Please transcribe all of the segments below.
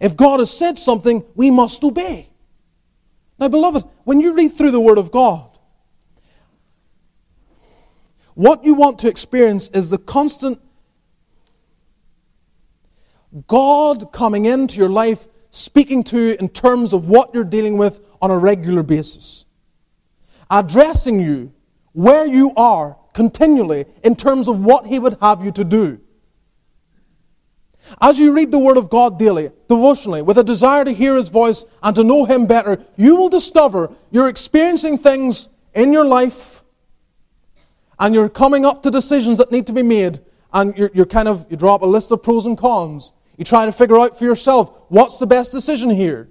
If God has said something, we must obey. Now, beloved, when you read through the Word of God, what you want to experience is the constant God coming into your life, speaking to you in terms of what you're dealing with on a regular basis, addressing you where you are continually in terms of what He would have you to do. As you read the Word of God daily, devotionally, with a desire to hear His voice and to know Him better, you will discover you're experiencing things in your life and you're coming up to decisions that need to be made and you're, you're kind of, you draw up a list of pros and cons. You try to figure out for yourself what's the best decision here.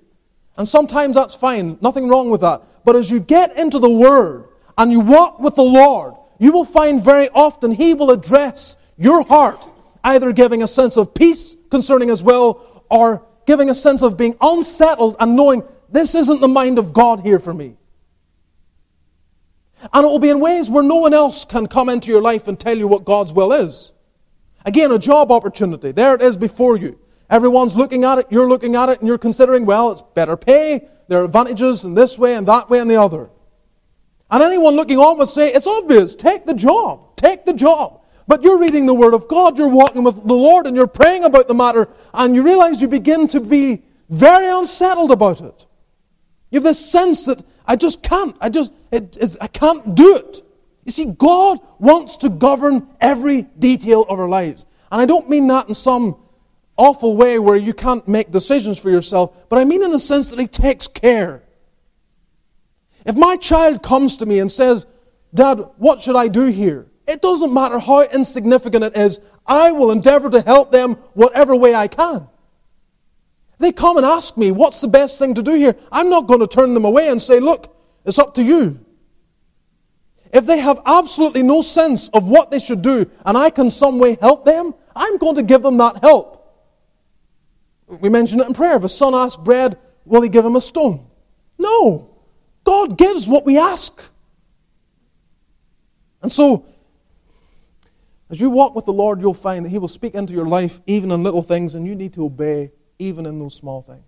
And sometimes that's fine, nothing wrong with that. But as you get into the Word and you walk with the Lord, you will find very often He will address your heart, either giving a sense of peace concerning His will or giving a sense of being unsettled and knowing this isn't the mind of God here for me. And it will be in ways where no one else can come into your life and tell you what God's will is. Again, a job opportunity. There it is before you. Everyone's looking at it, you're looking at it, and you're considering, well, it's better pay, there are advantages in this way and that way and the other. And anyone looking on would say, it's obvious, take the job, take the job. But you're reading the Word of God, you're walking with the Lord, and you're praying about the matter, and you realize you begin to be very unsettled about it. You have this sense that I just can't, I just, it, I can't do it. You see, God wants to govern every detail of our lives. And I don't mean that in some awful way where you can't make decisions for yourself, but I mean in the sense that He takes care. If my child comes to me and says, Dad, what should I do here? Doesn't matter how insignificant it is, I will endeavor to help them whatever way I can. They come and ask me, What's the best thing to do here? I'm not going to turn them away and say, Look, it's up to you. If they have absolutely no sense of what they should do and I can some way help them, I'm going to give them that help. We mentioned it in prayer. If a son asks bread, will he give him a stone? No. God gives what we ask. And so, as you walk with the Lord, you'll find that He will speak into your life even in little things, and you need to obey even in those small things.